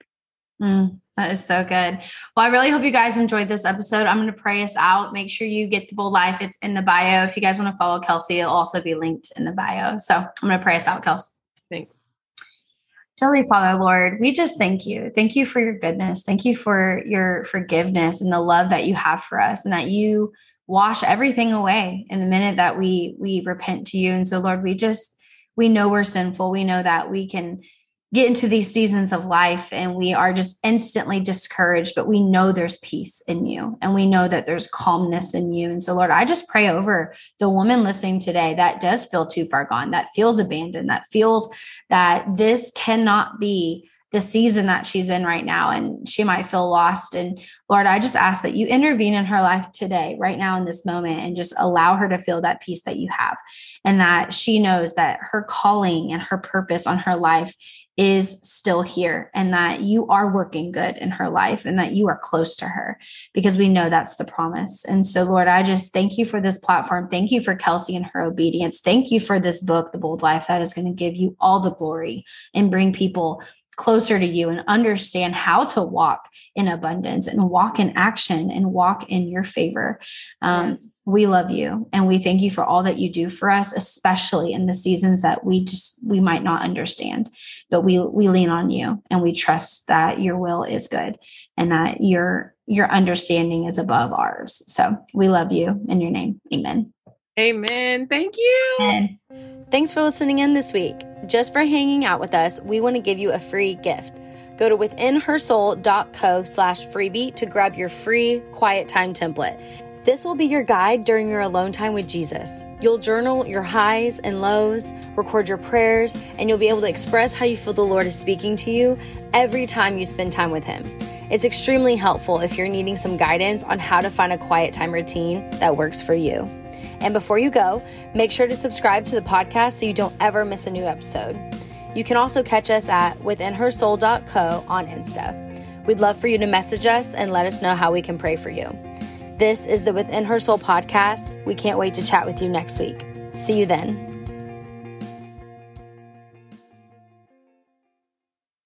Mm, that is so good. Well, I really hope you guys enjoyed this episode. I'm going to pray us out. Make sure you get the bold life. It's in the bio. If you guys want to follow Kelsey, it'll also be linked in the bio. So I'm going to pray us out, Kelsey. Holy Father, Lord, we just thank you. Thank you for your goodness. Thank you for your forgiveness and the love that you have for us and that you wash everything away in the minute that we we repent to you. And so Lord, we just we know we're sinful. We know that we can get into these seasons of life and we are just instantly discouraged, but we know there's peace in you and we know that there's calmness in you. And so, Lord, I just pray over the woman listening today that does feel too far gone, that feels abandoned, that feels that this cannot be the season that she's in right now and she might feel lost and lord i just ask that you intervene in her life today right now in this moment and just allow her to feel that peace that you have and that she knows that her calling and her purpose on her life is still here and that you are working good in her life and that you are close to her because we know that's the promise. And so, Lord, I just thank you for this platform. Thank you for Kelsey and her obedience. Thank you for this book, The Bold Life, that is going to give you all the glory and bring people closer to you and understand how to walk in abundance and walk in action and walk in your favor. Um, we love you and we thank you for all that you do for us especially in the seasons that we just we might not understand but we we lean on you and we trust that your will is good and that your your understanding is above ours. So we love you in your name. Amen. Amen. Thank you. Amen. thanks for listening in this week. Just for hanging out with us we want to give you a free gift. Go to withinhersoul.co slash freebie to grab your free quiet time template this will be your guide during your alone time with Jesus. You'll journal your highs and lows, record your prayers, and you'll be able to express how you feel the Lord is speaking to you every time you spend time with Him. It's extremely helpful if you're needing some guidance on how to find a quiet time routine that works for you. And before you go, make sure to subscribe to the podcast so you don't ever miss a new episode. You can also catch us at withinhersoul.co on Insta. We'd love for you to message us and let us know how we can pray for you. This is the Within Her Soul podcast. We can't wait to chat with you next week. See you then.